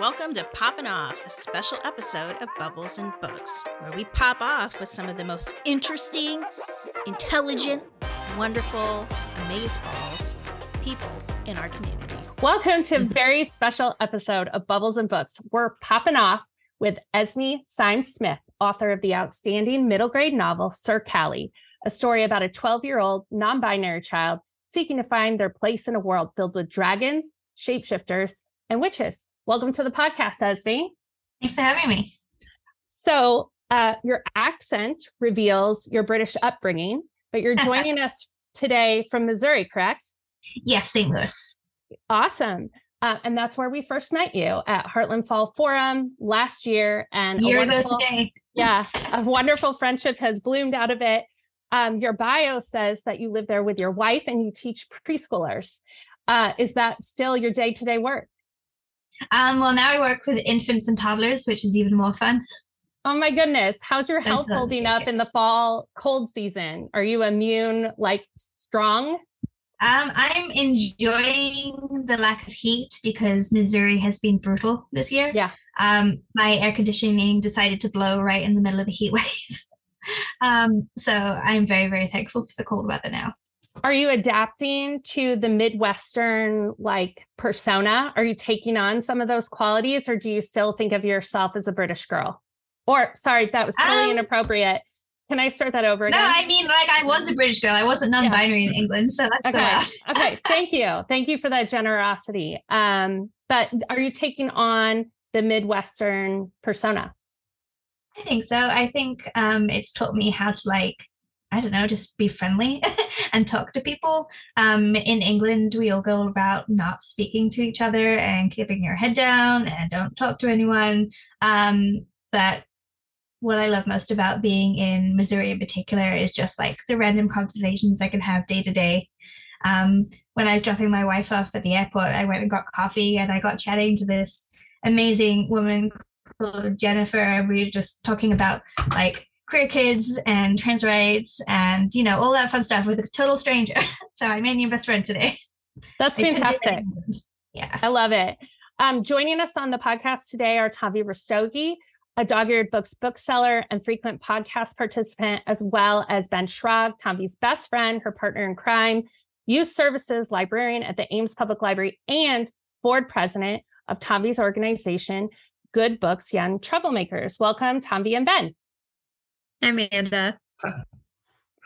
Welcome to Poppin' Off, a special episode of Bubbles and Books, where we pop off with some of the most interesting, intelligent, wonderful, amazeballs people in our community. Welcome to a mm-hmm. very special episode of Bubbles and Books. We're popping off with Esme Symes Smith, author of the outstanding middle grade novel Sir Callie, a story about a 12 year old non binary child seeking to find their place in a world filled with dragons, shapeshifters, and witches. Welcome to the podcast, Esme. Thanks for having me. So, uh, your accent reveals your British upbringing, but you're joining us today from Missouri, correct? Yes, St. Louis. Awesome. Uh, and that's where we first met you at Heartland Fall Forum last year. And year ago today. yeah, a wonderful friendship has bloomed out of it. Um, your bio says that you live there with your wife and you teach preschoolers. Uh, is that still your day to day work? Um, well, now I work with infants and toddlers, which is even more fun. Oh my goodness. How's your health holding up in the fall cold season? Are you immune, like strong? Um, I'm enjoying the lack of heat because Missouri has been brutal this year. Yeah. Um, my air conditioning decided to blow right in the middle of the heat wave. um, so I'm very, very thankful for the cold weather now. Are you adapting to the Midwestern like persona? Are you taking on some of those qualities or do you still think of yourself as a British girl? Or sorry, that was totally um, inappropriate. Can I start that over again? No, I mean, like I was a British girl. I wasn't non-binary yeah. in England, so that's okay. okay, thank you, thank you for that generosity. Um, but are you taking on the Midwestern persona? I think so. I think um, it's taught me how to like I don't know, just be friendly and talk to people. Um, in England, we all go about not speaking to each other and keeping your head down and don't talk to anyone. Um, but what I love most about being in Missouri in particular is just like the random conversations I can have day to day. Um, when I was dropping my wife off at the airport, I went and got coffee and I got chatting to this amazing woman called Jennifer. And we were just talking about like queer kids and trans rights and you know all that fun stuff with a total stranger. so I made new best friend today. That's fantastic. Yeah, I love it. Um, joining us on the podcast today are Tanvi Rastogi, a dog-eared books bookseller and frequent podcast participant, as well as Ben Schrag, Tanvi's best friend, her partner in crime, youth services librarian at the Ames Public Library, and board president of Tanvi's organization, Good Books Young Troublemakers. Welcome, Tanvi and Ben. Amanda. Hi.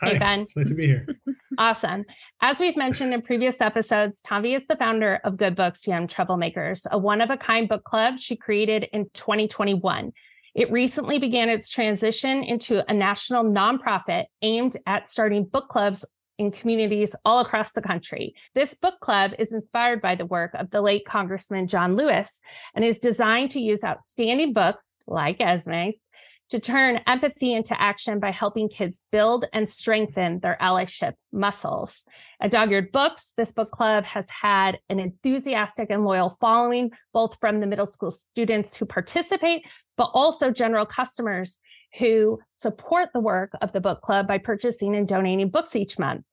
Hey, Ben. It's nice to be here. awesome. As we've mentioned in previous episodes, Tanvi is the founder of Good Books Young Troublemakers, a one of a kind book club she created in 2021. It recently began its transition into a national nonprofit aimed at starting book clubs in communities all across the country. This book club is inspired by the work of the late Congressman John Lewis and is designed to use outstanding books like Esme's to turn empathy into action by helping kids build and strengthen their allyship muscles. At Dog Eared Books, this book club has had an enthusiastic and loyal following, both from the middle school students who participate, but also general customers who support the work of the book club by purchasing and donating books each month.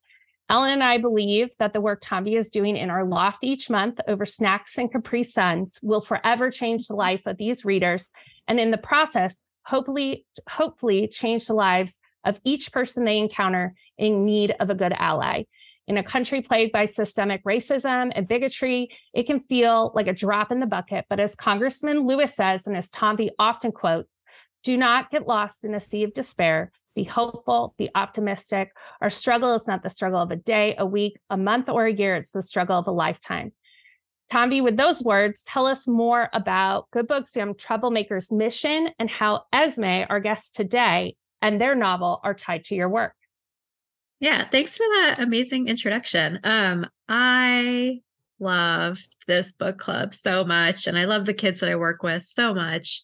Ellen and I believe that the work Tanvi is doing in our loft each month over snacks and Capri Suns will forever change the life of these readers. And in the process, hopefully, hopefully change the lives of each person they encounter in need of a good ally. In a country plagued by systemic racism and bigotry, it can feel like a drop in the bucket. But as Congressman Lewis says, and as Tanvi often quotes, do not get lost in a sea of despair. Be hopeful, be optimistic. Our struggle is not the struggle of a day, a week, a month, or a year. It's the struggle of a lifetime. Tanvi, with those words, tell us more about Good Books Young Troublemakers' mission and how Esme, our guest today, and their novel are tied to your work. Yeah, thanks for that amazing introduction. Um, I love this book club so much, and I love the kids that I work with so much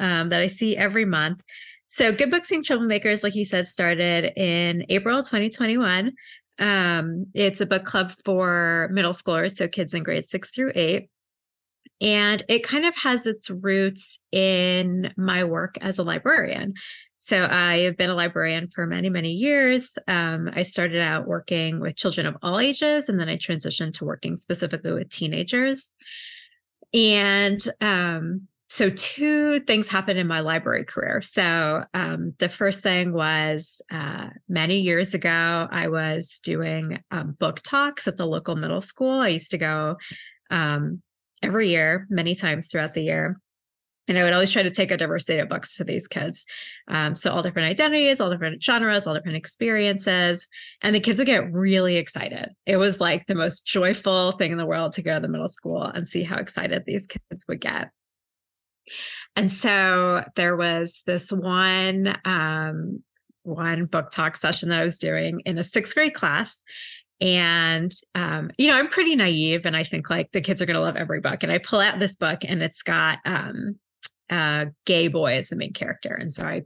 um, that I see every month. So, Good Books Young Troublemakers, like you said, started in April 2021. Um, it's a book club for middle schoolers, so kids in grades six through eight. And it kind of has its roots in my work as a librarian. So I have been a librarian for many, many years. Um, I started out working with children of all ages, and then I transitioned to working specifically with teenagers. and um, so two things happened in my library career. So um, the first thing was uh, many years ago, I was doing um, book talks at the local middle school. I used to go um, every year, many times throughout the year. And I would always try to take a diversity of books to these kids. Um, so all different identities, all different genres, all different experiences. And the kids would get really excited. It was like the most joyful thing in the world to go to the middle school and see how excited these kids would get. And so there was this one um, one book talk session that I was doing in a sixth grade class. And um, you know, I'm pretty naive, and I think like the kids are to love every book. And I pull out this book, and it's got um, uh, gay boy as the main character. And so I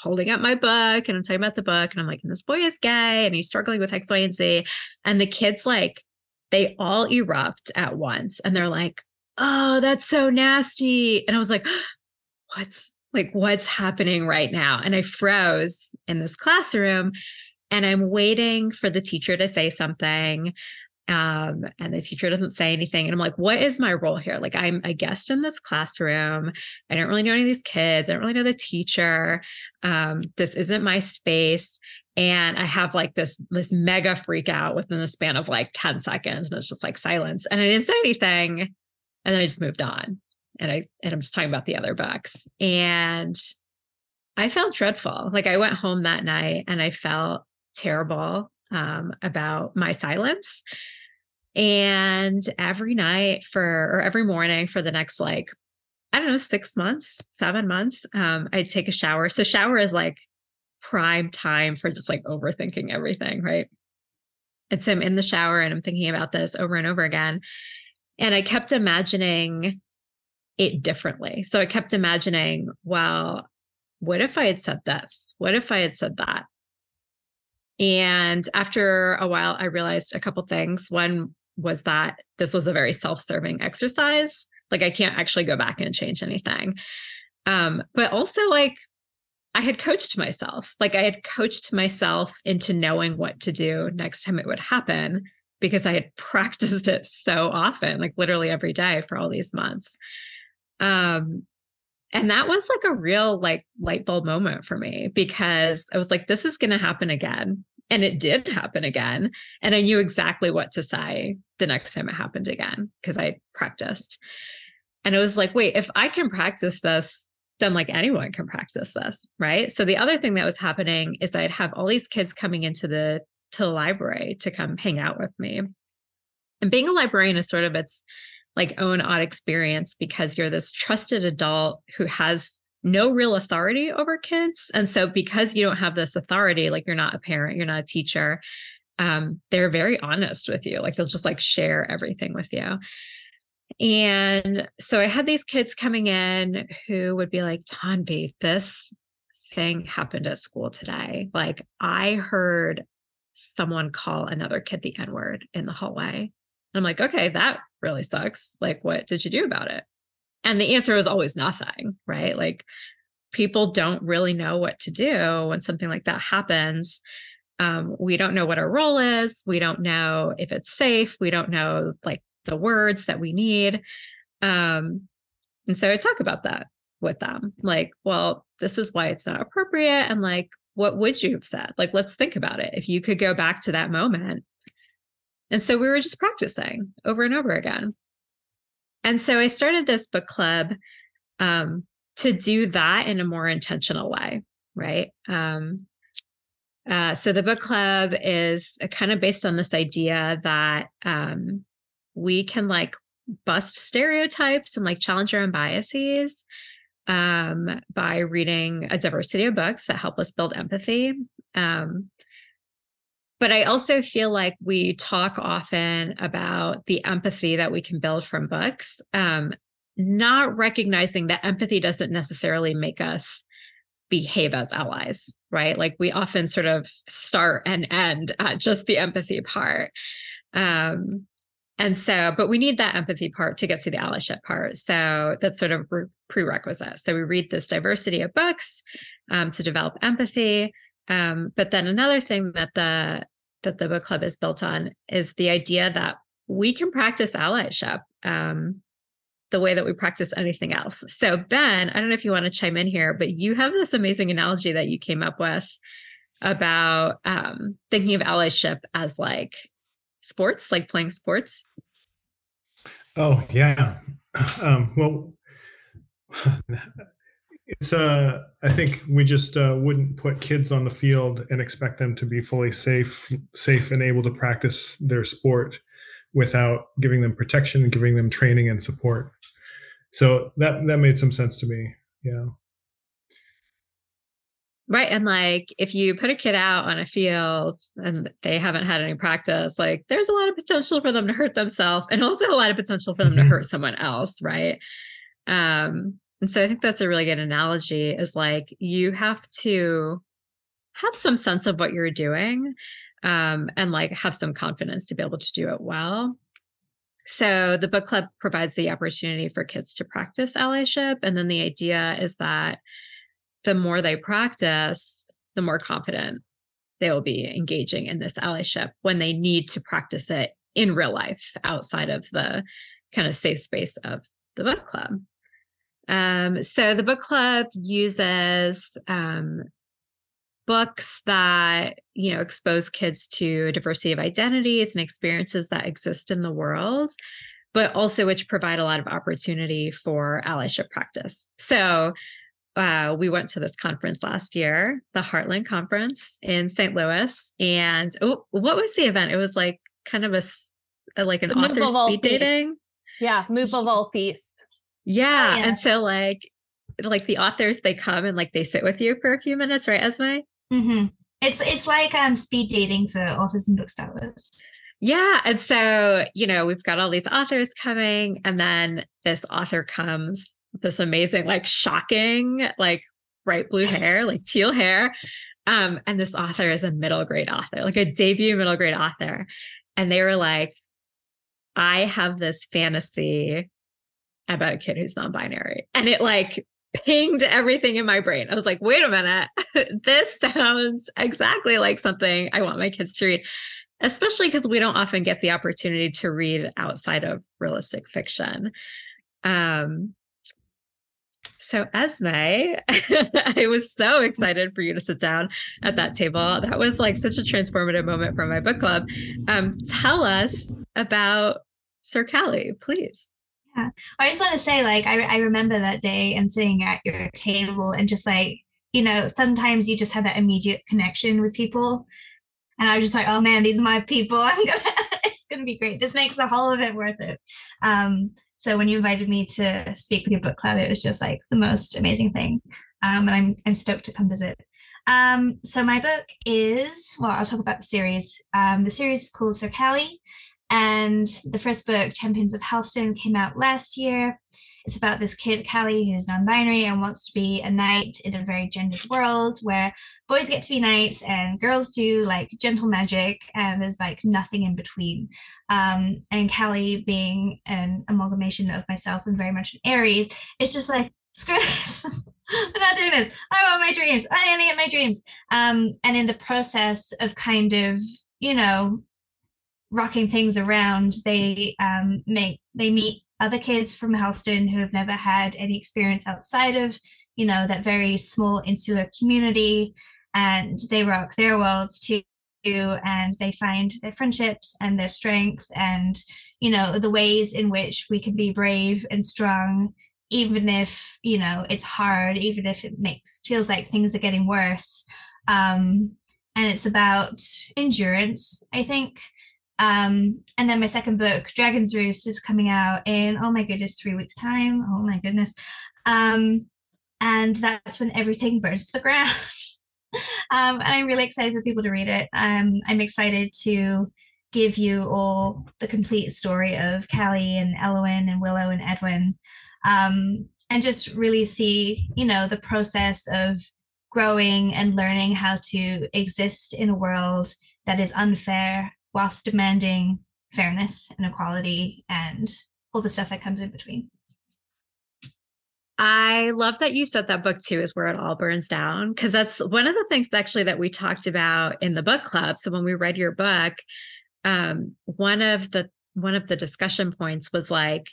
holding up my book, and I'm talking about the book, and I'm like, and this boy is gay, and he's struggling with X, Y, and Z. And the kids like they all erupt at once, and they're like, oh, that's so nasty. And I was like, what's like, what's happening right now? And I froze in this classroom and I'm waiting for the teacher to say something. Um, and the teacher doesn't say anything. And I'm like, what is my role here? Like, I'm a guest in this classroom. I don't really know any of these kids. I don't really know the teacher. Um, this isn't my space. And I have like this this mega freak out within the span of like 10 seconds. And it's just like silence. And I didn't say anything and then I just moved on. And I and I'm just talking about the other books. And I felt dreadful. Like I went home that night and I felt terrible um, about my silence. And every night for or every morning for the next like I don't know six months, seven months, um, I'd take a shower. So shower is like prime time for just like overthinking everything, right? And so I'm in the shower and I'm thinking about this over and over again. And I kept imagining it differently. So I kept imagining, well, what if I had said this? What if I had said that? And after a while, I realized a couple things. One was that this was a very self serving exercise. Like, I can't actually go back and change anything. Um, but also, like, I had coached myself. Like, I had coached myself into knowing what to do next time it would happen because I had practiced it so often, like literally every day for all these months. Um, and that was like a real like light bulb moment for me because I was like, this is going to happen again. And it did happen again. And I knew exactly what to say the next time it happened again because I practiced. And it was like, wait, if I can practice this, then like anyone can practice this. Right. So the other thing that was happening is I'd have all these kids coming into the to the library to come hang out with me. And being a librarian is sort of its like own odd experience because you're this trusted adult who has no real authority over kids. And so because you don't have this authority, like you're not a parent, you're not a teacher, um, they're very honest with you. Like they'll just like share everything with you. And so I had these kids coming in who would be like, Tanvi, this thing happened at school today. Like I heard someone call another kid the N word in the hallway. And I'm like, okay, that really sucks. Like, what did you do about it? And the answer was always nothing, right? Like, people don't really know what to do when something like that happens. Um, we don't know what our role is. We don't know if it's safe. We don't know like the words that we need. Um, and so I talk about that with them like, well, this is why it's not appropriate. And like, what would you have said? Like, let's think about it. If you could go back to that moment. And so we were just practicing over and over again. And so I started this book club um, to do that in a more intentional way, right? Um, uh, so the book club is kind of based on this idea that um, we can like bust stereotypes and like challenge our own biases um, by reading a diversity of books that help us build empathy. Um, but I also feel like we talk often about the empathy that we can build from books, um, not recognizing that empathy doesn't necessarily make us behave as allies, right? Like we often sort of start and end at just the empathy part. Um, and so, but we need that empathy part to get to the allyship part. So that's sort of re- prerequisite. So we read this diversity of books um, to develop empathy. Um, but then another thing that the that the book club is built on is the idea that we can practice allyship. Um, the way that we practice anything else. So, Ben, I don't know if you want to chime in here, but you have this amazing analogy that you came up with about um, thinking of allyship as like sports, like playing sports. Oh, yeah. Um, well, it's uh i think we just uh, wouldn't put kids on the field and expect them to be fully safe safe and able to practice their sport without giving them protection giving them training and support so that that made some sense to me yeah right and like if you put a kid out on a field and they haven't had any practice like there's a lot of potential for them to hurt themselves and also a lot of potential for them mm-hmm. to hurt someone else right um and so I think that's a really good analogy is like you have to have some sense of what you're doing um, and like have some confidence to be able to do it well. So the book club provides the opportunity for kids to practice allyship. And then the idea is that the more they practice, the more confident they will be engaging in this allyship when they need to practice it in real life outside of the kind of safe space of the book club. Um, so the book club uses um, books that you know expose kids to a diversity of identities and experiences that exist in the world but also which provide a lot of opportunity for allyship practice so uh, we went to this conference last year the heartland conference in st louis and oh, what was the event it was like kind of a like an the author speed dating yeah movable feast yeah. yeah. And so like like the authors they come and like they sit with you for a few minutes, right, Esme? Mm-hmm. It's it's like um speed dating for authors and booksellers. Yeah. And so, you know, we've got all these authors coming, and then this author comes, this amazing, like shocking, like bright blue hair, like teal hair. Um, and this author is a middle grade author, like a debut middle grade author. And they were like, I have this fantasy about a kid who's non-binary and it like pinged everything in my brain i was like wait a minute this sounds exactly like something i want my kids to read especially because we don't often get the opportunity to read outside of realistic fiction um so Esme, I was so excited for you to sit down at that table. That was like such a transformative moment for my book club. Um, tell us about Sir Callie, please. Yeah. I just want to say, like, I, I remember that day and sitting at your table and just like, you know, sometimes you just have that immediate connection with people. And I was just like, oh man, these are my people. I'm gonna, it's gonna be great. This makes the whole event worth it. Um, so when you invited me to speak with your book club, it was just like the most amazing thing. Um, and I'm I'm stoked to come visit. Um, so my book is well, I'll talk about the series. Um, the series is called Sir Callie. And the first book, Champions of Helston, came out last year. It's about this kid, Callie, who's non binary and wants to be a knight in a very gendered world where boys get to be knights and girls do like gentle magic, and there's like nothing in between. Um, and Callie, being an amalgamation of myself and very much an Aries, it's just like, screw this. I'm not doing this. I want my dreams. I only get my dreams. Um, and in the process of kind of, you know, rocking things around, they um, make they meet other kids from Helston who have never had any experience outside of, you know, that very small insular community, and they rock their worlds too. And they find their friendships and their strength, and you know the ways in which we can be brave and strong, even if you know it's hard, even if it makes feels like things are getting worse. Um, and it's about endurance, I think, um, and then my second book, Dragon's Roost, is coming out in, oh my goodness, three weeks' time. Oh my goodness. Um, and that's when everything burns to the ground. um, and I'm really excited for people to read it. Um, I'm excited to give you all the complete story of Callie and Elowen and Willow and Edwin. Um, and just really see, you know, the process of growing and learning how to exist in a world that is unfair whilst demanding fairness and equality and all the stuff that comes in between. I love that you said that book too is where it all burns down because that's one of the things actually that we talked about in the book club. So when we read your book, um, one of the one of the discussion points was like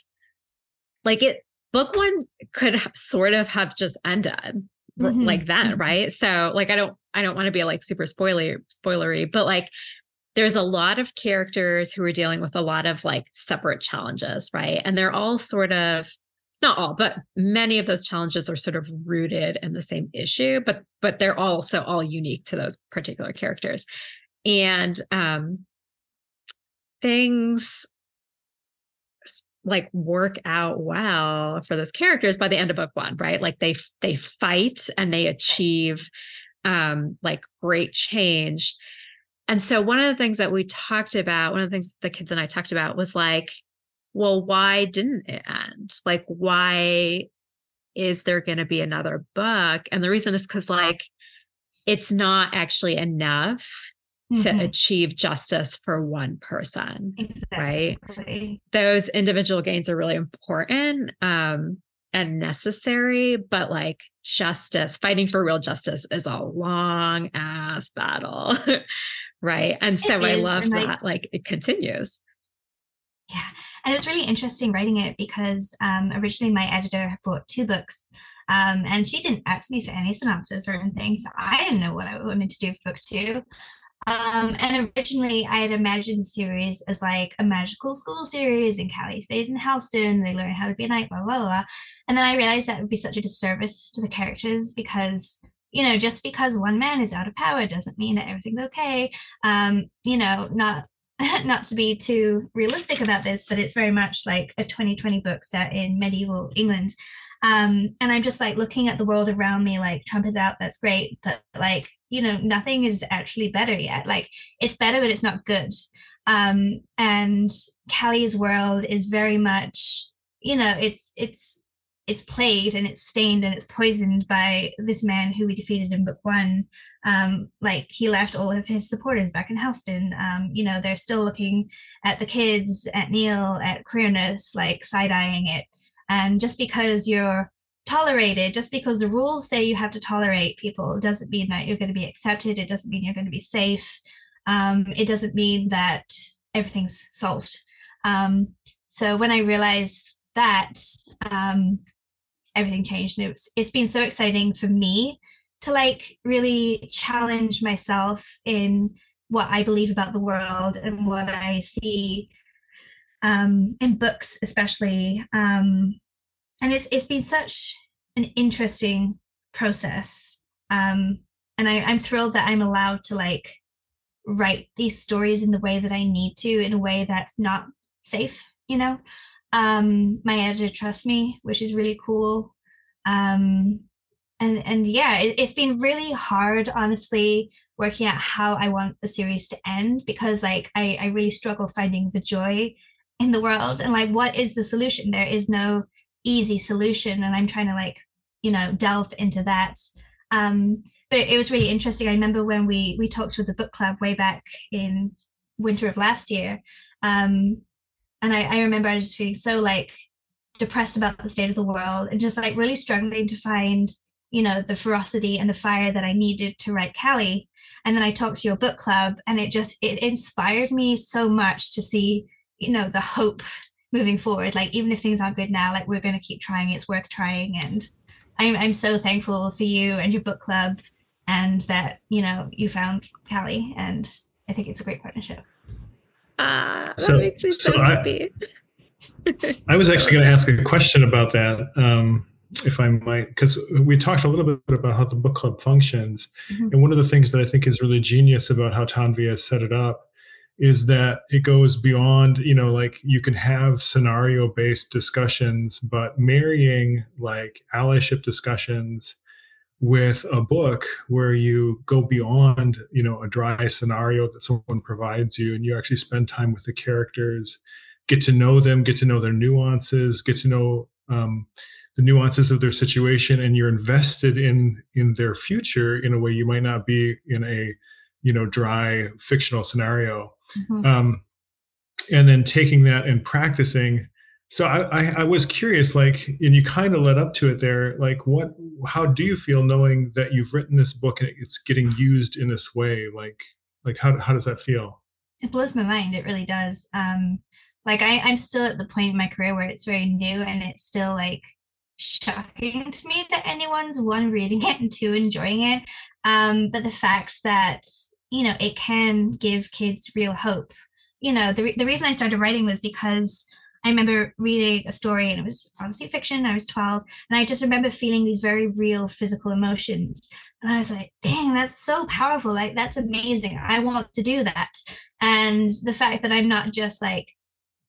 like it book one could have, sort of have just ended mm-hmm. like that, mm-hmm. right? So like I don't I don't want to be like super spoiler spoilery, but like there's a lot of characters who are dealing with a lot of like separate challenges, right? And they're all sort of not all, but many of those challenges are sort of rooted in the same issue, but but they're also all unique to those particular characters. And um things like work out well for those characters by the end of book one right like they they fight and they achieve um like great change and so one of the things that we talked about one of the things the kids and i talked about was like well why didn't it end like why is there going to be another book and the reason is because like it's not actually enough mm-hmm. to achieve justice for one person exactly. right those individual gains are really important um, and necessary but like justice fighting for real justice is a long ass battle right? And so i love that like it continues. Yeah and it was really interesting writing it because um, originally my editor brought two books um, and she didn't ask me for any synopsis or anything so i didn't know what i wanted to do for book two um, and originally I had imagined the series as like a magical school series and Callie stays in Helston, they learn how to be a knight, blah, blah, blah. And then I realized that would be such a disservice to the characters because, you know, just because one man is out of power doesn't mean that everything's okay. Um, you know, not not to be too realistic about this, but it's very much like a 2020 book set in medieval England. Um, and I'm just like looking at the world around me, like Trump is out, that's great, but like, you know, nothing is actually better yet. Like it's better, but it's not good. Um, and Callie's world is very much, you know, it's it's it's plagued and it's stained and it's poisoned by this man who we defeated in book one. Um, like he left all of his supporters back in Helston. Um, you know, they're still looking at the kids, at Neil, at queerness, like side eyeing it. And just because you're tolerated, just because the rules say you have to tolerate people, doesn't mean that you're going to be accepted. It doesn't mean you're going to be safe. Um, it doesn't mean that everything's solved. Um, so when I realized that, um, everything changed, and it was, it's been so exciting for me to like really challenge myself in what I believe about the world and what I see um, in books especially. Um, and it's it's been such an interesting process. Um, and I, i'm thrilled that i'm allowed to like write these stories in the way that i need to in a way that's not safe you know um, my editor trusts me which is really cool. Um, and and yeah it, has been really hard honestly working out how i want the series to end because like i i really struggle finding the joy in the world and like what is the solution? There is no easy solution and i'm trying to like you know delve into that. Um but it, it was really interesting. I remember when we we talked with the book club way back in winter of last year um and i i remember i was just feeling so like depressed about the state of the world and just like really struggling to find you know the ferocity and the fire that i needed to write callie. And then i talked to your book club and it just it inspired me so much to see you know the hope moving forward. Like even if things aren't good now like we're to keep trying. It's worth trying. And I'm, I'm so thankful for you and your book club and that you know you found callie. And i think it's a great partnership ah that so, makes me so, so happy I, I was actually going to ask a question about that um, if i might because we talked a little bit about how the book club functions mm-hmm. and one of the things that i think is really genius about how tanvi has set it up is that it goes beyond you know like you can have scenario based discussions but marrying like allyship discussions with a book where you go beyond you know a dry scenario that someone provides you and you actually spend time with the characters get to know them get to know their nuances get to know um, the nuances of their situation and you're invested in in their future in a way you might not be in a you know dry fictional scenario mm-hmm. um, and then taking that and practicing so I, I, was curious like and you kind of led up to it there like what how do you feel knowing that you've written this book and it's getting used in this way like like how, how does that feel it blows my mind it really does um Like I, I'm still at the point in my career where it's very new and it's still like shocking to me that anyone's one reading it and two enjoying it. Um, but the fact that you know it can give kids real hope. You know, the re- the reason I started writing was because I remember reading a story and it was obviously fiction. I was 12 and I just remember feeling these very real physical emotions. And I was like, dang, that's so powerful. Like, that's amazing. I want to do that. And the fact that I'm not just like,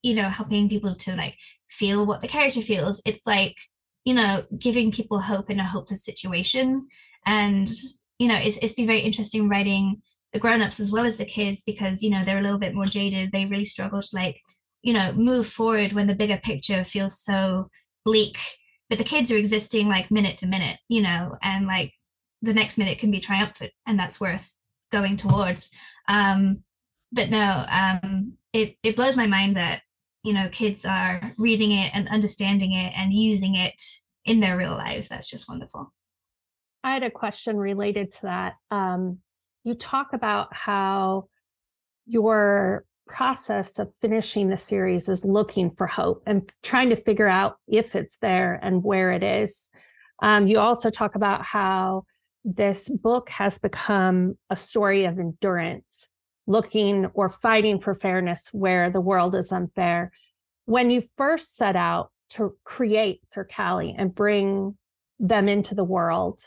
you know, helping people to like feel what the character feels, it's like, you know, giving people hope in a hopeless situation. And, you know, it's, it's been very interesting writing the grown-ups as well as the kids because, you know, they're a little bit more jaded. They really struggle to like you know move forward when the bigger picture feels so bleak. But the kids are existing like minute to minute you know and like the next minute can be triumphant and that's worth going towards. Um but no um it it blows my mind that you know kids are reading it and understanding it and using it in their real lives. That's just wonderful. I had a question related to that. Um you talk about how your process of finishing the series is looking for hope and trying to figure out if it's there and where it is. Um, you also talk about how this book has become a story of endurance, looking or fighting for fairness where the world is unfair. When you first set out to create Sir Callie and bring them into the world,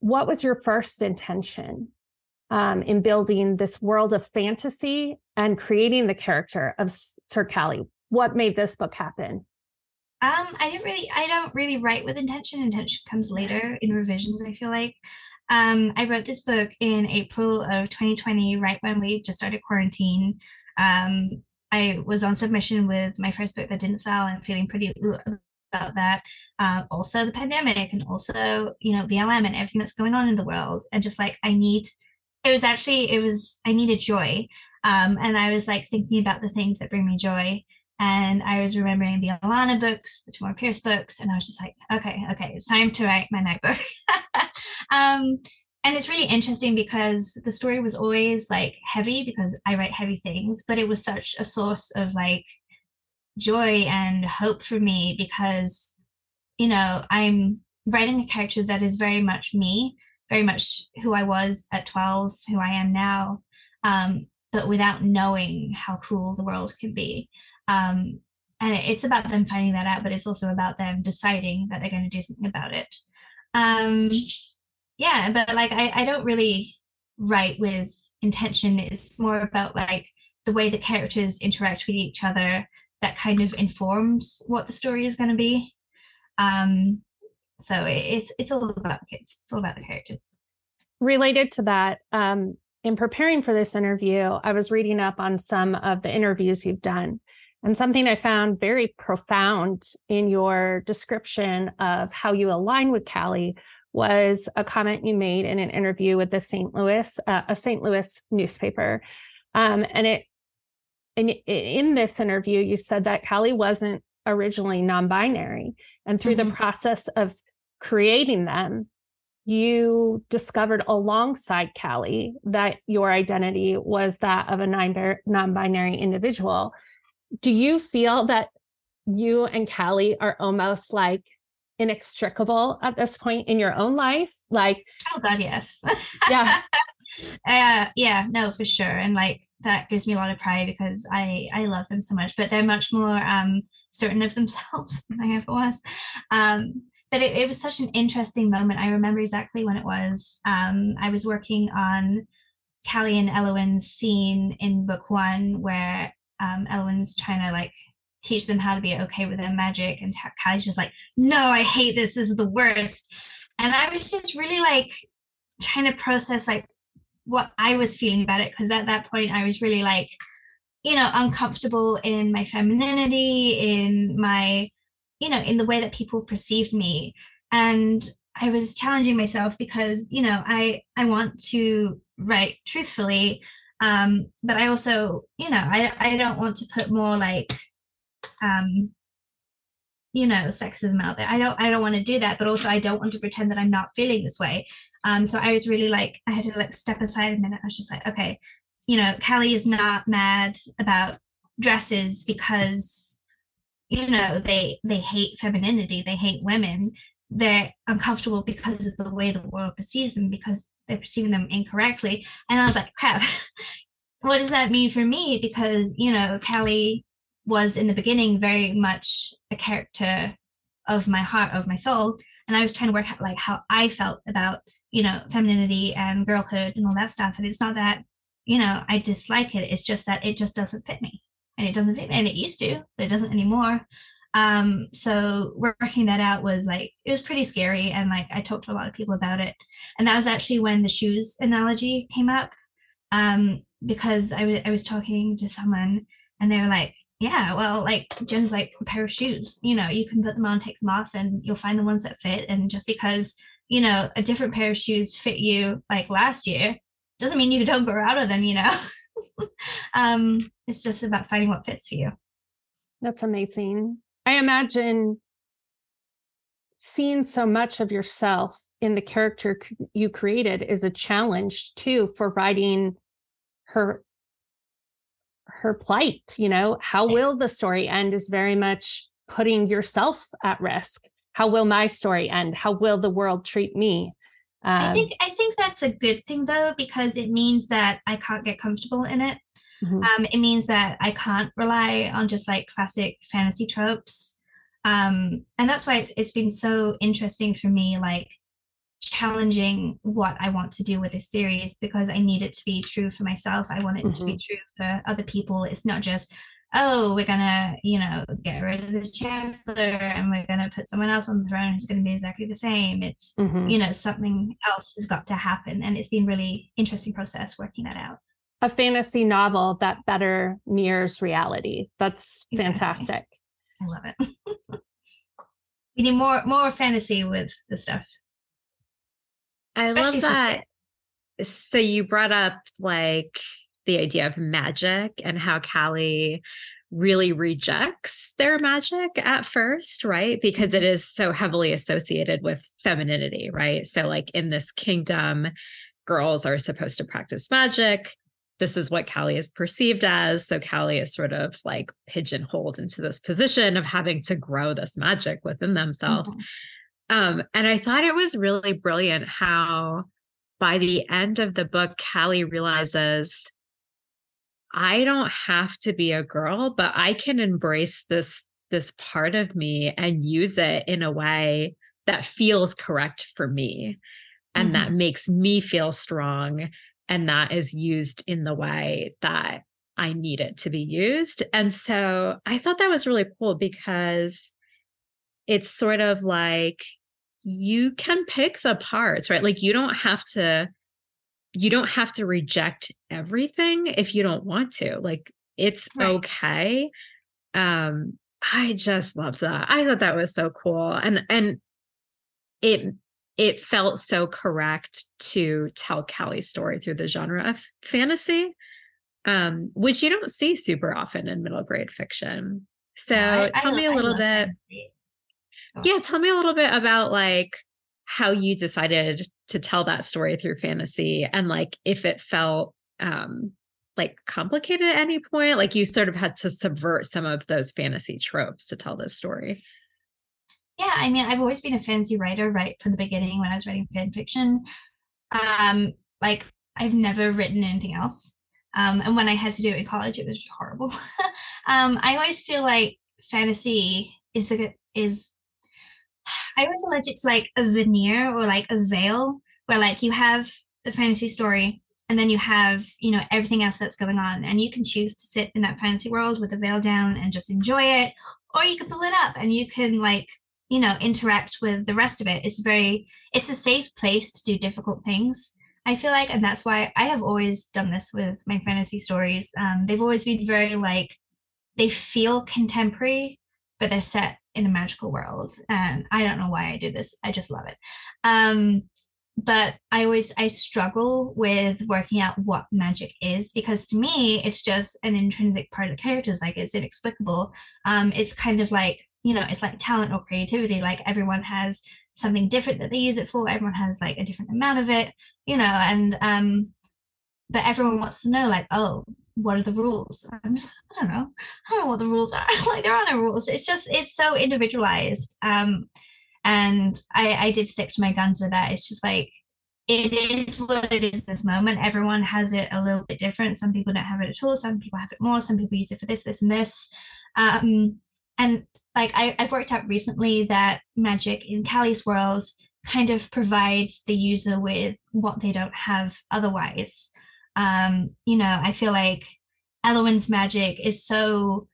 what was your first intention? Um, in building this world of fantasy and creating the character of Sir Callie. What made this book happen? Um, I didn't really, I don't really write with intention. Intention comes later in revisions, I feel like. Um, I wrote this book in April of 2020, right when we just started quarantine. Um, I was on submission with my first book that didn't sell and feeling pretty about that. Uh, also the pandemic and also, you know, BLM and everything that's going on in the world. And just like, I need it was actually it was i needed joy. Um, and i was like thinking about the things that bring me joy. And i was remembering the alanna books the tamora pierce books and i was just like okay okay it's time to write my notebook. Um, and it's really interesting because the story was always like heavy because i write heavy things but it was such a source of like joy and hope for me because you know i'm writing a character that is very much me very much who I was at 12, who I am now, um, but without knowing how cruel the world can be. Um, and it's about them finding that out, but it's also about them deciding that they're going to do something about it. Um, yeah, but like I, I don't really write with intention. It's more about like the way the characters interact with each other that kind of informs what the story is going to be. Um, so it's it's all about the kids it's all about the characters related to that um, in preparing for this interview i was reading up on some of the interviews you've done and something i found very profound in your description of how you align with callie was a comment you made in an interview with the st louis uh, a st louis newspaper um, and it in, in this interview you said that callie wasn't originally non-binary and through mm-hmm. the process of creating them, you discovered alongside Callie that your identity was that of a non binary individual. Do you feel that you and Callie are almost like inextricable at this point in your own life? Like, oh, God, yes. Yeah. uh, yeah, no, for sure. And like that gives me a lot of pride because I I love them so much, but they're much more um certain of themselves than I ever was. Um, but it, it was such an interesting moment. I remember exactly when it was. Um, I was working on Callie and Elowen's scene in book one where um, trying to like teach them how to be okay with their magic, and Callie's just like, "No, I hate this. This is the worst." And I was just really like trying to process like what I was feeling about it because at that point I was really like, you know, uncomfortable in my femininity, in my you know, in the way that people perceived me. And I was challenging myself because, you know, I I want to write truthfully, um, but I also, you know, I I don't want to put more like um you know sexism out there. I don't i don't want to do that but also i don't want to pretend that i'm not feeling this way. Um so i was really like i had to like step aside a minute. I was just like okay you know callie is not mad about dresses because you know they they hate femininity they hate women they're uncomfortable because of the way the world perceives them because they're perceiving them incorrectly. And i was like crap what does that mean for me? Because you know callie was in the beginning very much a character of my heart of my soul. And i was trying to work out like how i felt about you know femininity and girlhood and all that stuff. And it's not that you know i dislike it. It's just that it just doesn't fit me and it doesn't fit me and it used to but it doesn't anymore. Um so working that out was like it was pretty scary and like i talked to a lot of people about it. And that was actually when the shoes analogy came up um because I was I was talking to someone and they were like yeah well like jen's like a pair of shoes you know you can put them on take them off and you'll find the ones that fit and just because you know a different pair of shoes fit you like last year doesn't mean you don't grow out of them you know um it's just about finding what fits for you. That's amazing. I imagine seeing so much of yourself in the character you created is a challenge too for writing her her plight you know? How will the story end is very much putting yourself at risk. How will my story end? How will the world treat me? Um, i think i think that's a good thing though because it means that i can't get comfortable in it Mm-hmm. Um, it means that I can't rely on just like classic fantasy tropes. Um, and that's why it's, it's been so interesting for me, like challenging what I want to do with this series because I need it to be true for myself. I want it mm-hmm. to be mm-hmm. true for other people. It's not just, oh, we're gonna, you know, get rid of this chancellor and we're gonna put someone else on the throne who's gonna be exactly the same. It's, mm-hmm. you know, something else has got to happen. And it's been really interesting process working that out a fantasy novel that better mirrors reality. That's fantastic. I love it. we need more more fantasy with the stuff. I Especially love that. So you brought up like the idea of magic and how Callie really rejects their magic at first, right? Because it is so heavily associated with femininity, right? So, like in this kingdom, girls are supposed to practice magic, this is what Callie is perceived as. So Callie is sort of like pigeonholed into this position of having to grow this magic within themselves. Mm-hmm. Um, and I thought it was really brilliant how by the end of the book, Callie realizes I don't have to be a girl, but I can embrace this this part of me and use it in a way that feels correct for me and mm-hmm. that makes me feel strong and that is used in the way that I need it to be used. And so I thought that was really cool because it's sort of like you can pick the parts, right? Like you don't have to you don't have to reject everything if you don't want to. Like it's right. okay. Um I just love that. I thought that was so cool. And and it it felt so correct to tell Callie's story through the genre of fantasy, um, which you don't see super often in middle grade fiction. So I, tell I, me a little bit. Oh. Yeah, tell me a little bit about like how you decided to tell that story through fantasy and like if it felt um like complicated at any point like you sort of had to subvert some of those fantasy tropes to tell this story yeah, I mean, I've always been a fantasy writer right from the beginning when I was writing fan fiction. Um, like I've never written anything else. Um, and when I had to do it in college, it was horrible. um, I always feel like fantasy is the is I was allergic to like a veneer or like a veil where like you have the fantasy story and then you have you know everything else that's going on and you can choose to sit in that fantasy world with the veil down and just enjoy it or you can pull it up and you can like you know interact with the rest of it. It's very it's a safe place to do difficult things i feel like and that's why i have always done this with my fantasy stories. Um, they've always been very like they feel contemporary but they're set in a magical world and i don't know why i do this i just love it. Um, but I always I struggle with working out what magic is because to me it's just an intrinsic part of the characters like it's inexplicable. Um it's kind of like you know it's like talent or creativity like everyone has something different that they use it for everyone has like a different amount of it you know and um but everyone wants to know like oh what are the rules? I'm just i don't know. I don't know what the rules are. Like there are no rules. It's just it's so individualized. Um and i i did stick to my guns with that. It's just like it is what it is this moment. Everyone has it a little bit different. Some people don't have it at all. Some people have it more. Some people use it for this this and this. Um and like I, i've worked out recently that magic in callie's world kind of provides the user with what they don't have otherwise um, you know, I feel like Elowen's magic is so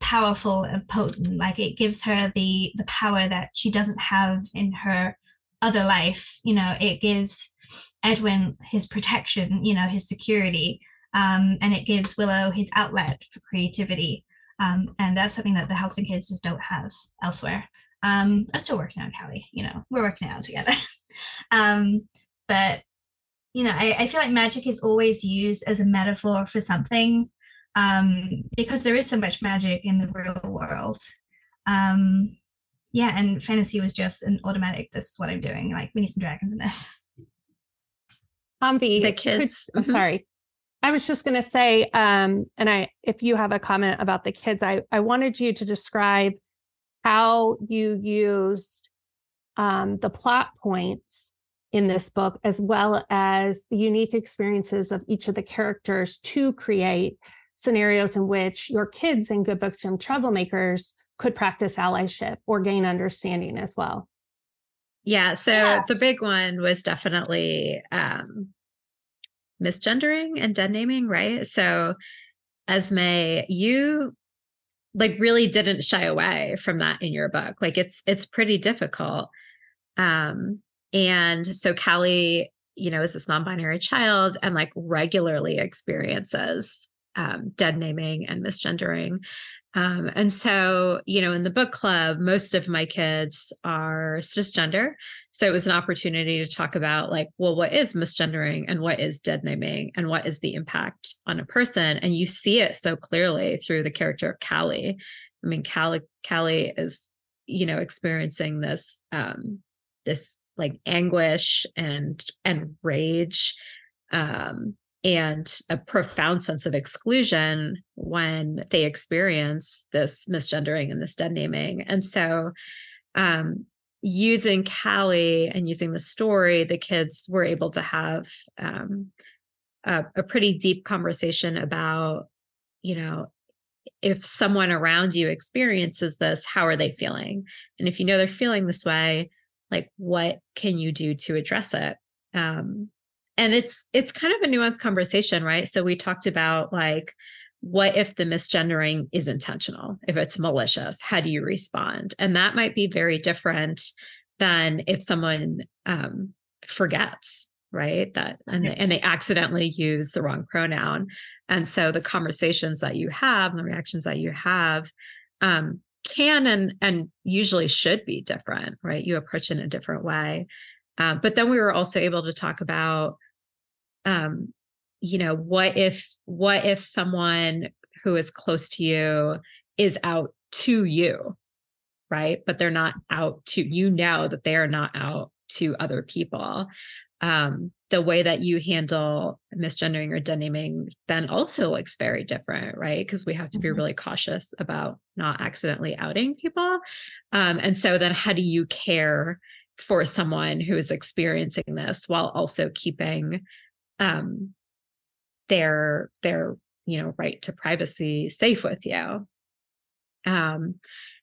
powerful and potent. Like it gives her the the power that she doesn't have in her other life. You know, it gives Edwin his protection, you know, his security. Um, and it gives Willow his outlet for creativity. Um, and that's something that the Helston kids just don't have elsewhere. Um, I'm still working on Callie, you know, we're working out together. um, but you know, I, I feel like magic is always used as a metaphor for something um, because there is so much magic in the real world. Um, yeah, and fantasy was just an automatic. This is what I'm doing. Like we need some dragons in this. Um, the, the kids. Could, mm-hmm. Sorry, I was just going to say, um, and I, if you have a comment about the kids, I, I wanted you to describe how you used um, the plot points in this book, as well as the unique experiences of each of the characters to create scenarios in which your kids in Good Books from Troublemakers could practice allyship or gain understanding as well. Yeah. So yeah. the big one was definitely um, misgendering and dead naming, right? So, Esme, you like really didn't shy away from that in your book. Like it's it's pretty difficult. Um, and so Callie, you know, is this non-binary child and like regularly experiences um, dead naming and misgendering. Um, and so, you know, in the book club, most of my kids are cisgender. So it was an opportunity to talk about like, well, what is misgendering and what is dead naming and what is the impact on a person? And you see it so clearly through the character of Callie. I mean, Callie, Callie is, you know, experiencing this, um, this like anguish and and rage um, and a profound sense of exclusion when they experience this misgendering and this dead naming. And so um, using callie and using the story the kids were able to have um, a, a pretty deep conversation about you know if someone around you experiences this how are they feeling? And if you know they're feeling this way like what can you do to address it? Um, and it's it's kind of a nuanced conversation right? So we talked about like what if the misgendering is intentional? If it's malicious how do you respond? And that might be very different than if someone um, forgets right? That and they, and they accidentally use the wrong pronoun. And so the conversations that you have and the reactions that you have um, can and and usually should be different right? You approach in a different way. Uh, but then we were also able to talk about um you know what if what if someone who is close to you is out to you right? But they're not out to you know that they are not out to other people um, the way that you handle misgendering or dead naming then also looks very different, right? Because we have to be mm-hmm. really cautious about not accidentally outing people. Um, and so then how do you care for someone who is experiencing this while also keeping um, their their you know right to privacy safe with you? Um,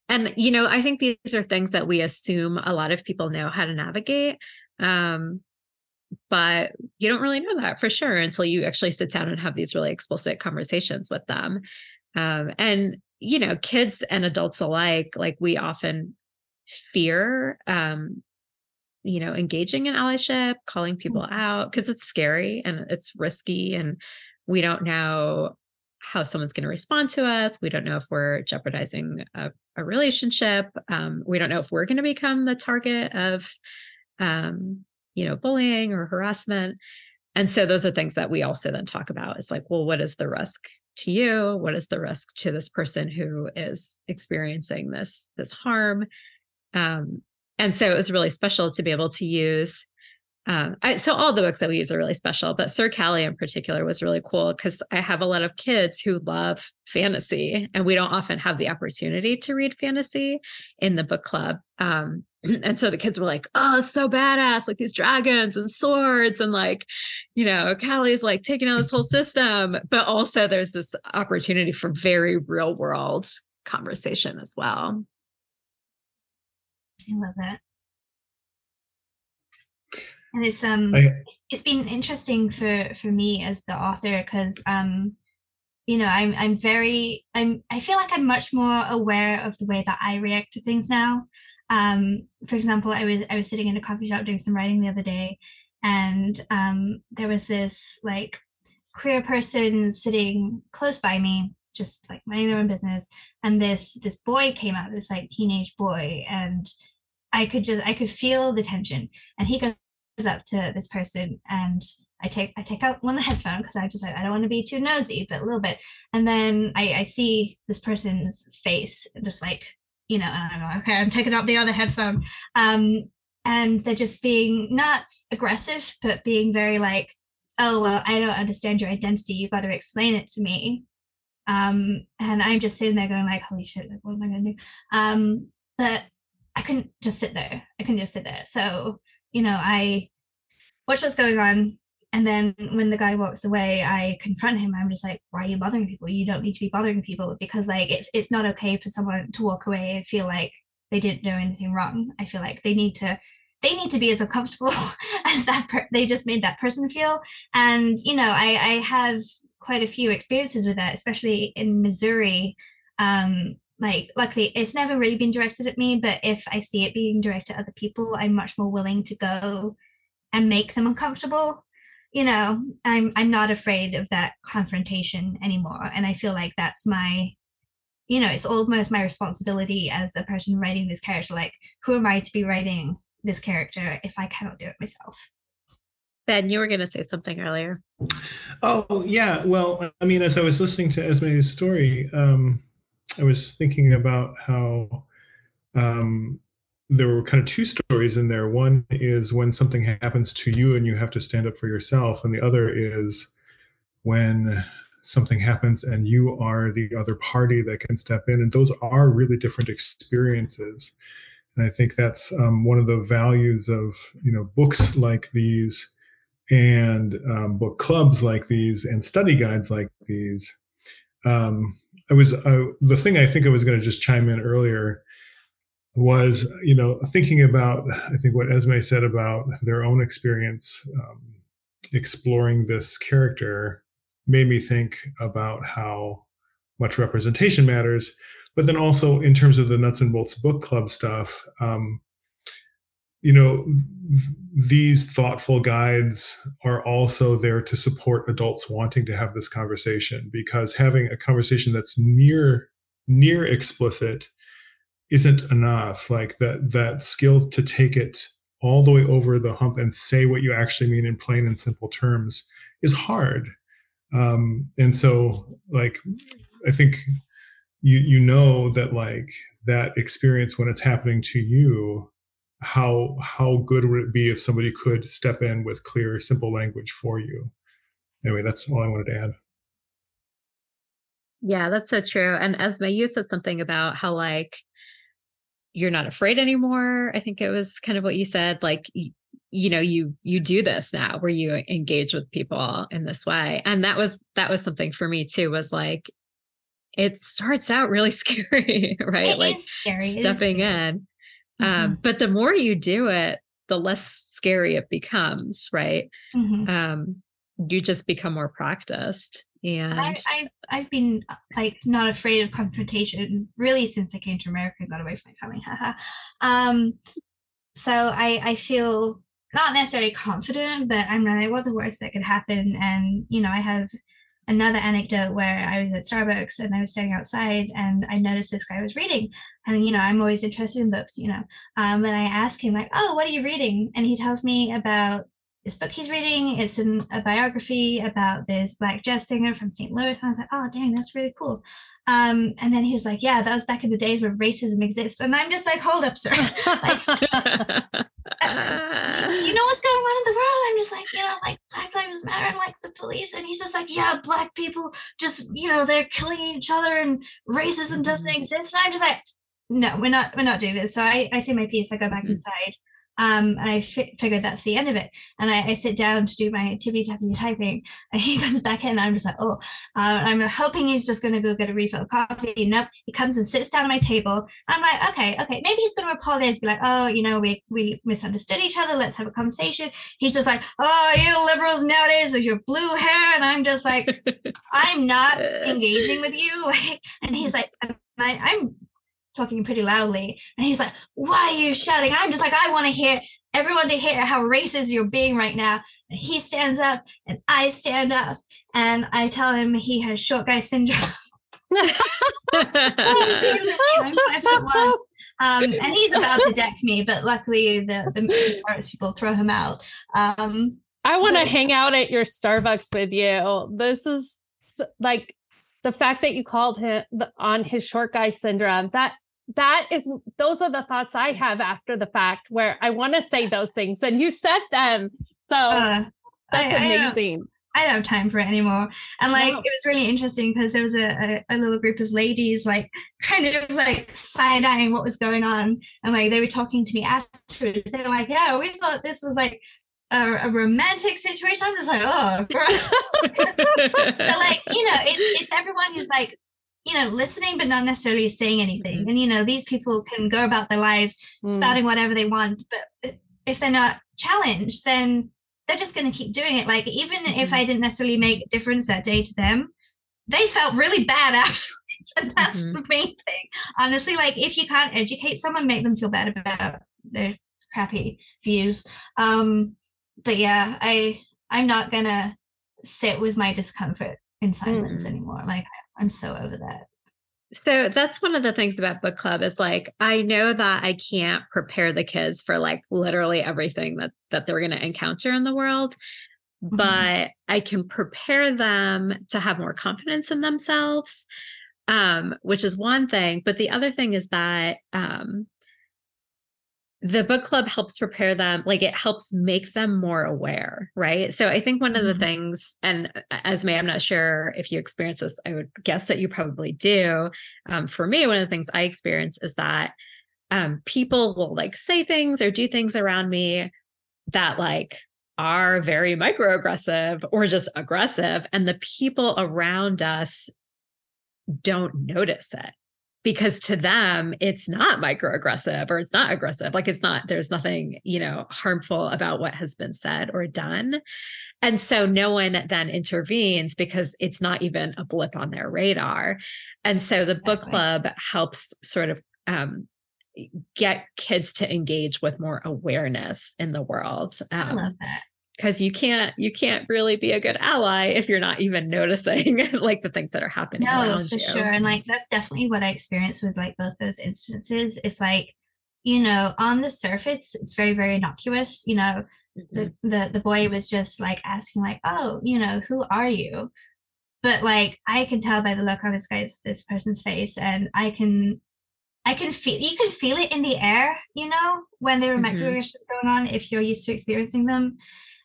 and you know, I think these are things that we assume a lot of people know how to navigate. Um, but you don't really know that for sure until you actually sit down and have these really explicit conversations with them. Um, and you know kids and adults alike like we often fear um, you know engaging in allyship calling people mm-hmm. out because it's scary and it's risky and we don't know how someone's going to respond to us. We don't know if we're jeopardizing a, a relationship. Um, we don't know if we're going to become the target of um, you know, bullying or harassment. And so those are things that we also then talk about. It's like, well, what is the risk to you? What is the risk to this person who is experiencing this this harm? Um, and so it was really special to be able to use um, I, so all the books that we use are really special, but Sir Callie in particular was really cool because I have a lot of kids who love fantasy, and we don't often have the opportunity to read fantasy in the book club. Um, and so the kids were like, "Oh, so badass! Like these dragons and swords, and like, you know, Callie's like taking on this whole system." But also, there's this opportunity for very real world conversation as well. I love that and it's um I, it's been interesting for for me as the author because um you know i'm i'm very i'm i feel like i'm much more aware of the way that i react to things now um for example i was i was sitting in a coffee shop doing some writing the other day and um there was this like queer person sitting close by me just like minding their own business and this this boy came out this like teenage boy and i could just i could feel the tension and he goes up to this person and I take I take out one headphone because I just I don't want to be too nosy, but a little bit. And then I, I see this person's face, just like you know, I don't know. Okay, I'm taking out the other headphone, um, and they're just being not aggressive, but being very like, oh well, I don't understand your identity. You got to explain it to me. Um, and I'm just sitting there going like, holy shit, like, what am I gonna do? Um, but I couldn't just sit there. I couldn't just sit there. So you know, I watch what's going on. And then when the guy walks away, I confront him. I'm just like, why are you bothering people? You don't need to be bothering people because like it's it's not okay for someone to walk away and feel like they didn't do anything wrong. I feel like they need to they need to be as uncomfortable as that per- they just made that person feel. And you know, I I have quite a few experiences with that, especially in Missouri. Um, like luckily it's never really been directed at me but if i see it being directed at other people i'm much more willing to go and make them uncomfortable you know i'm i'm not afraid of that confrontation anymore. And i feel like that's my you know it's almost my responsibility as a person writing this character. Like who am i to be writing this character if i cannot do it myself? Ben you were going to say something earlier. Oh yeah. Well i mean as i was listening to esme's story um i was thinking about how um there were kind of two stories in there. One is when something happens to you and you have to stand up for yourself, and the other is when something happens and you are the other party that can step in. And those are really different experiences. And I think that's um, one of the values of you know books like these and um, book clubs like these and study guides like these. Um, I was uh, the thing I think I was going to just chime in earlier was you know thinking about i think what esme said about their own experience um, exploring this character made me think about how much representation matters. But then also in terms of the nuts and bolts book club stuff um, you know these thoughtful guides are also there to support adults wanting to have this conversation because having a conversation that's near near explicit isn't enough like that that skill to take it all the way over the hump and say what you actually mean in plain and simple terms is hard. Um, and so like i think you you know that like that experience when it's happening to you how how good would it be if somebody could step in with clear simple language for you? Anyway that's all i wanted to add. Yeah that's so true. And esme you said something about how like you're not afraid anymore i think it was kind of what you said like you, know you you do this now where you engage with people in this way and that was that was something for me too was like it starts out really scary right it like scary. stepping in mm-hmm. um, but the more you do it the less scary it becomes right mm-hmm. um, you just become more practiced and I, I I've been like not afraid of confrontation really since I came to America and got away from my family. um, so I I feel not necessarily confident, but I'm like, what the worst that could happen? And you know, I have another anecdote where I was at Starbucks and I was standing outside and I noticed this guy was reading. And you know, I'm always interested in books, you know. Um, and I ask him like, "Oh, what are you reading?" And he tells me about this book he's reading. It's an, a biography about this black jazz singer from St. Louis. And I was like, oh, dang, that's really cool. Um, and then he was like, yeah, that was back in the days where racism exists. And I'm just like, hold up, sir. like, uh, do, do, you know what's going on in the world? I'm just like, you know, like Black Lives Matter and like the police and he's just like yeah black people just you know they're killing each other and racism doesn't Mm-hmm. exist and i'm just like no we're not we're not doing this so i i say my piece i go back Mhm. inside um and i figured that's the end of it. And I, I sit down to do my tippy tappy typing and he comes back in and i'm just like oh uh, i'm hoping he's just going to go get a refill of coffee. Nope he comes and sits down at my table. I'm like okay okay maybe he's going to apologize be like oh you know we we misunderstood each other let's have a conversation. He's just like oh you liberals nowadays with your blue hair and i'm just like i'm not engaging with you. Like and he's like I, i'm talking pretty loudly and he's like why are you shouting i'm just like i want to hear everyone to hear how racist you're being right now and he stands up and i stand up and i tell him he has short guy syndrome I'm five foot one. Um, and he's about to deck me, but luckily the the arts people throw him out. Um, I want to hang out at your Starbucks with you. This is like the fact that you called him on his short guy syndrome. That that is those are the thoughts I have after the fact where I want to say those things and you said them. So uh, that's I, I amazing. I don't have time for it anymore. And like No. it was really interesting because there was a, a, a little group of ladies like kind of like side eyeing what was going on. And like they were talking to me afterwards. They were like, Yeah, we thought this was like a, a romantic situation. I'm just like, oh gross. but like, you know, it's it's everyone who's like, you know, listening but not necessarily saying anything. And you know, these people can go about their lives Mm. spouting whatever they want, but if they're not challenged, then they're just going to keep doing it. Like even if I didn't necessarily make a difference that day to them, they felt really bad afterwards, and that's Mhm. the main thing. Honestly, like if you can't educate someone, make them feel bad about their crappy views. Um, but yeah, I I'm not gonna sit with my discomfort in silence Mm. anymore. Like I'm so over that. So that's one of the things about book club is like I know that I can't prepare the kids for like literally everything that that they're going to encounter in the world, Mhm. but I can prepare them to have more confidence in themselves, um, which is one thing. But the other thing is that um, the book club helps prepare them, like it helps make them more aware, right? So I think one of the Mhm. things, and Esme I'm not sure if you experience this, I would guess that you probably do. Um, for me, one of the things I experience is that um, people will like say things or do things around me that like are very microaggressive or just aggressive, and the people around us don't notice it because to them it's not microaggressive or it's not aggressive. Like it's not there's nothing you know harmful about what has been said or done. And so no one then intervenes because it's not even a blip on their radar. And so the book club helps sort of um, get kids to engage with more awareness in the world I um, love that. Because you can't you can't really be a good ally if you're not even noticing like the things that are happening No, for you. sure. And like that's definitely what I experienced with like both those instances. It's like, you know, on the surface, it's very, very innocuous. You know, Mhm. the the, the boy was just like asking, like, oh, you know, who are you? But like I can tell by the look on this guy's this person's face, and I can I can feel you can feel it in the air, you know, when there are Mhm. microaggressions going on if you're used to experiencing them.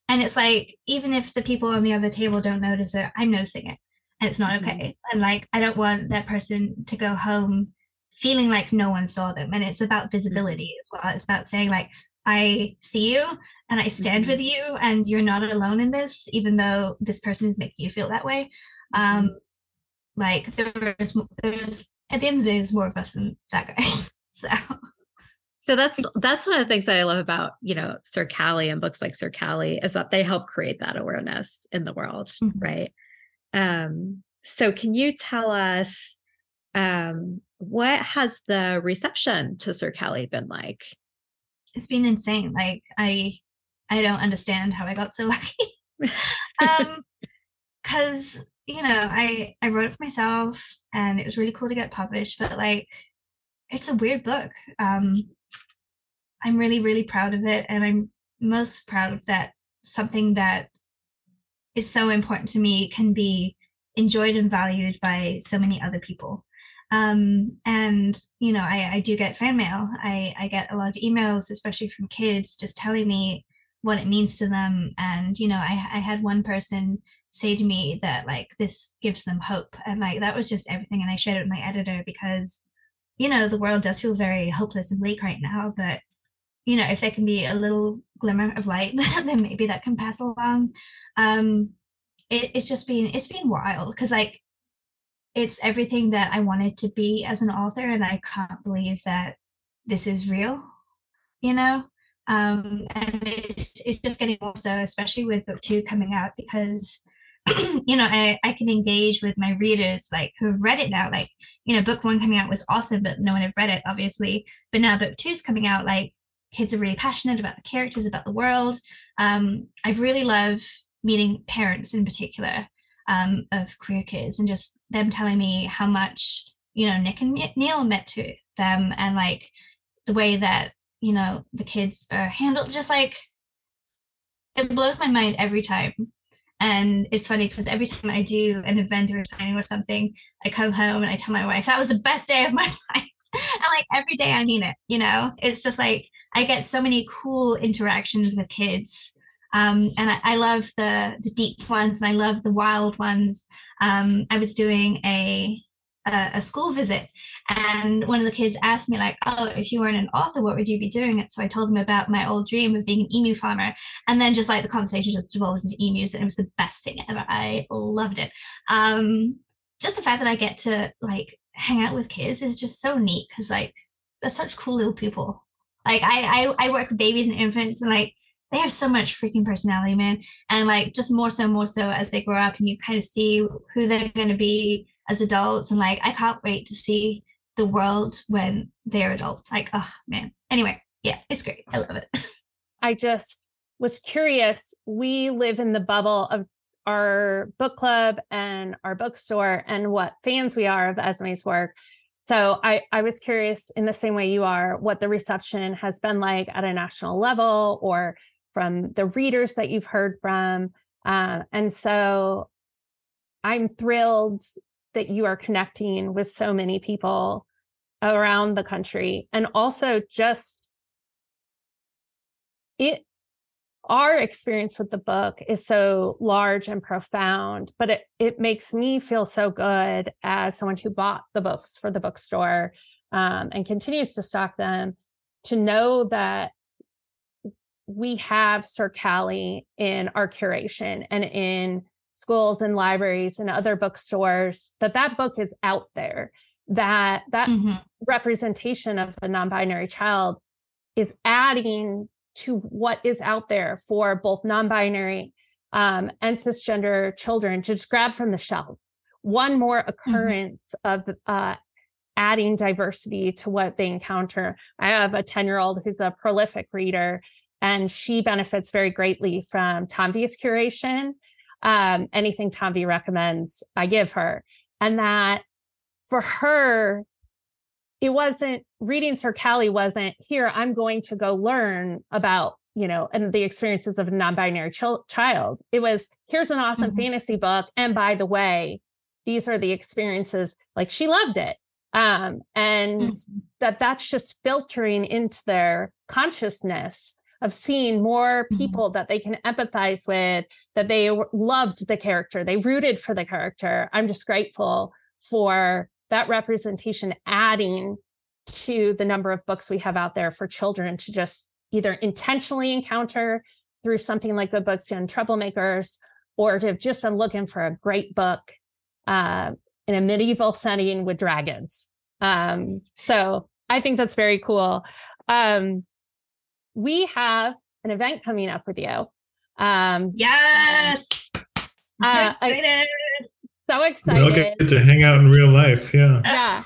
And it's like, even if the people on the other table don't notice it, I'm noticing it. And it's not Mhm. okay. And like I don't want that person to go home feeling like no one saw them. And it's about visibility as well. It's about saying like, I see you and I stand Mhm. with you and you're not alone in this, even though this person is making you feel that way. Um like there's there's at the end of the day there's more of us than that guy. so So that's that's one of the things that I love about you know Sir Callie and books like Sir Callie is that they help create that awareness in the world, Mhm. right? Um, so can you tell us um, what has the reception to Sir Callie been like? it's been insane. Like I I don't understand how I got so lucky. um because you know I I wrote it for myself and it was really cool to get published, but like it's a weird book. Um I'm really, really proud of it and I'm most proud of that something that is so important to me can be enjoyed and valued by so many other people um and you know i i do get fan mail i i get a lot of emails especially from kids just telling me what it means to them. And, you know, I, I had one person say to me that like this gives them hope. And like that was just everything. And I shared it with my editor because, you know, the world does feel very hopeless and bleak right now. But, you know, if there can be a little glimmer of light, then maybe that can pass along. Um, it, it's just been it's been wild because like it's everything that I wanted to be as an author, and I can't believe that this is real, you know. Um, and it's it's just getting more so, especially with book two coming out, because you know I I can engage with my readers like who've read it now. Like you know, book one coming out was awesome, but no one had read it, obviously. But now book two's coming out, like kids are really passionate about the characters, about the world. Um, I've really loved meeting parents in particular um, of queer kids and just them telling me how much you know Nick and Neil meant to them and like the way that you know the kids are handled just like it blows my mind every time and it's funny because every time I do an event or a signing or something, I come home and I tell my wife that was the best day of my life. and like every day I mean it, you know, it's just like I get so many cool interactions with kids um, and I, I, love the the deep ones and I love the wild ones. Um, I was doing a, a, a school visit, and one of the kids asked me like, "Oh, if you weren't an author, what would you be doing?" And so I told them about my old dream of being an emu farmer, and then just like the conversation just devolved into emus, and it was the best thing ever. I loved it. Um, just the fact that I get to like hang out with kids is just so neat because like they're such cool little people. Like I, I I work with babies and infants, and like they have so much freaking personality, man. And like just more so, more so as they grow up and you kind of see who they're going to be as adults. And like, I can't wait to see the world when they're adults. Like, oh man. Anyway, yeah, it's great. I love it. I just was curious. We live in the bubble of our book club and our bookstore and what fans we are of Esme's work. So I, I was curious in the same way you are what the reception has been like at a national level or from the readers that you've heard from. Uh, and so I'm thrilled that you are connecting with so many people around the country and also just it our experience with the book is so large and profound but it it makes me feel so good as someone who bought the books for the bookstore um, and continues to stock them to know that we have Sir Callie in our curation and in schools and libraries and other bookstores that that book is out there that that mm-hmm. representation of a non-binary child is adding to what is out there for both non-binary um, and cisgender children to just grab from the shelf one more mm-hmm. occurrence mm-hmm. of uh, adding diversity to what they encounter i have a 10 year old who's a prolific reader and she benefits very greatly from Tanvi's curation. Um, anything Tanvi recommends, I give her. And that for her, it wasn't reading Sir Callie wasn't here, I'm going to go learn about, you know, and the experiences of a non-binary ch- child. It was here's an awesome mm-hmm. fantasy book. And by the way, these are the experiences, like she loved it. Um, and mm-hmm. that that's just filtering into their consciousness of seeing more mm-hmm. people mm-hmm. that they can empathize with, that they loved the character, they rooted for the character. I'm just grateful for that representation adding to the number of books we have out there for children to just either intentionally encounter through something like the books on troublemakers or to have just been looking for a great book uh, in a medieval setting with dragons. Um, so I think that's very cool. Um, we have an event coming up with you. Um, yes. Uh, excited. So excited. We'll get to hang out in real life. Yeah. Yeah.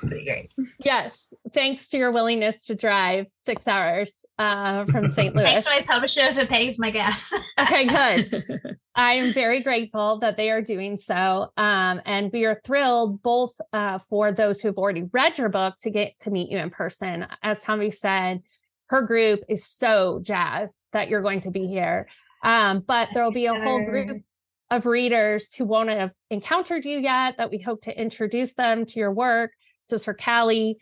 Yes. Thanks to your willingness to drive six hours uh, from St. Louis. Thanks to my publisher for paying for my gas. okay, good. I am very grateful that they are doing so. Um, and we are thrilled both uh, for those who've already read your book to get to meet you in person. As Tanvi said, her group is so jazzed that you're going to be here. Um, but there'll be a whole group of readers who won't have encountered you yet that we hope to introduce them to your work, to Sir Callie.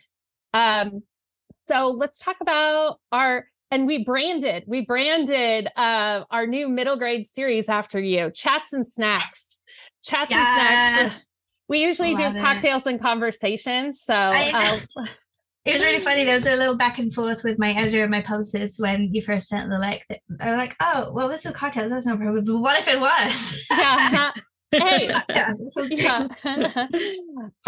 Um, so let's talk about our and we branded we branded uh, our new middle grade series after you chats and snacks chats yes. and snacks we usually Love do cocktails it. and conversations so uh, it was really funny. There was a little back and forth with my editor and my publicist when you first sent the like. they're like oh well this is a cocktail. That's no problem but what if it was? Yeah. Hey. Yeah, yeah.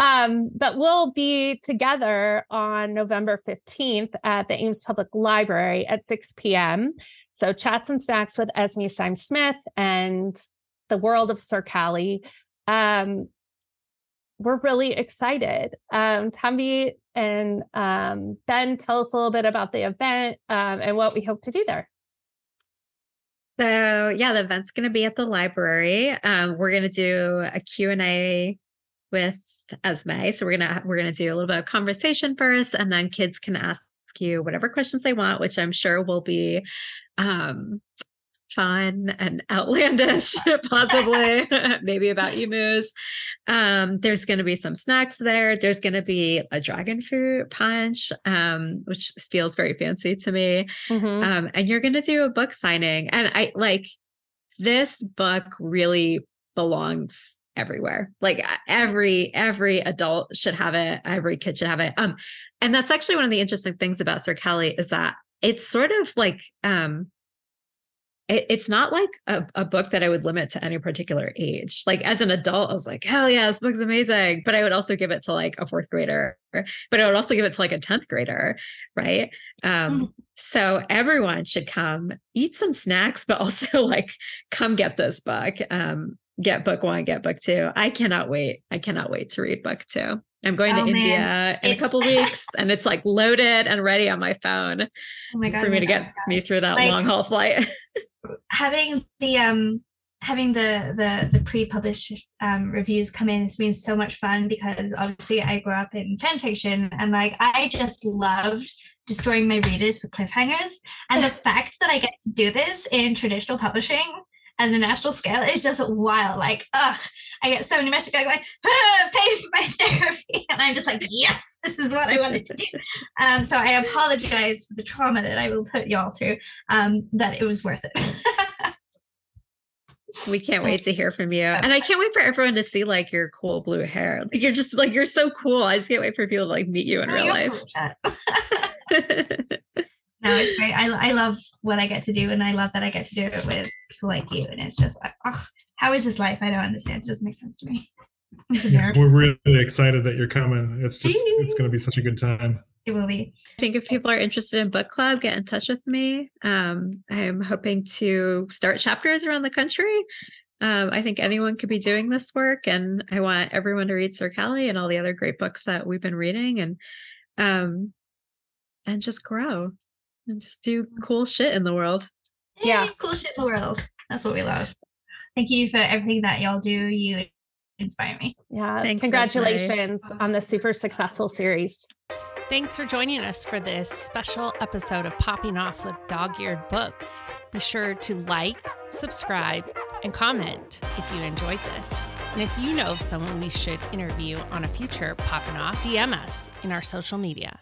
um but we'll be together on november 15th at the ames public library at 6 p.m so chats and snacks with esme Symes-Smith and the world of sir callie. Um we're really excited um Tanvi and um ben tell us a little bit about the event um, and what we hope to do there so yeah, the event's going to be at the library. Um, we're going to do a Q and A with Esme. So we're gonna we're gonna do a little bit of conversation first, and then kids can ask you whatever questions they want, which I'm sure will be um, fun and outlandish, possibly, maybe about emus. Um, there's going to be some snacks there. There's going to be a dragon fruit punch, um, which feels very fancy to me. Mm-hmm. Um, and you're going to do a book signing. And I like this book really belongs everywhere like every every adult should have it every kid should have it um and that's actually one of the interesting things about sir Callie is that it's sort of like um it, it's not like a, a, book that I would limit to any particular age. Like as an adult, I was like, hell yeah, this book's amazing. But I would also give it to like a fourth grader, but I would also give it to like a 10th grader. Right. Um, mm. so everyone should come eat some snacks, but also like come get this book. Um, get book one, get book two. I cannot wait. I cannot wait to read book two. I'm going oh, to India man. in it's... a couple weeks and it's like loaded and ready on my phone oh my God, for me to get me through that like, long haul flight. having the um having the the the pre-published um, reviews come in has been so much fun because obviously I grew up in fan fiction and like I just loved destroying my readers with cliffhangers. And the fact that I get to do this in traditional publishing and the national scale is just wild. Like ugh I get so many messages going like ah, pay for my therapy and I'm just like yes this is what I wanted to do um so I apologize for the trauma that I will put y'all through um but it was worth it We can't wait to hear from you. And I can't wait for everyone to see like your cool blue hair. Like you're just like you're so cool. I just can't wait for people to like meet you in real life. no, it's great. I, I love what I get to do and I love that I get to do it with people like you. And it's just like, oh, how is this life? I don't understand. It doesn't make sense to me. Yeah, we're really excited that you're coming. It's just it's gonna be such a good time it will be. I think if people are interested in book club, get in touch with me. Um, I'm hoping to start chapters around the country. Um, I think anyone could be doing this work, and I want everyone to read Sir Callie and all the other great books that we've been reading, and um, and just grow and just do cool shit in the world. Yeah, cool shit in the world. That's what we love. Thank you for everything that y'all do. You inspire me. Yeah, Thanks, congratulations on the super successful series. Thanks for joining us for this special episode of Popping Off with Dog Eared Books. Be sure to like, subscribe, and comment if you enjoyed this. And if you know of someone we should interview on a future Popping Off, DM us in our social media.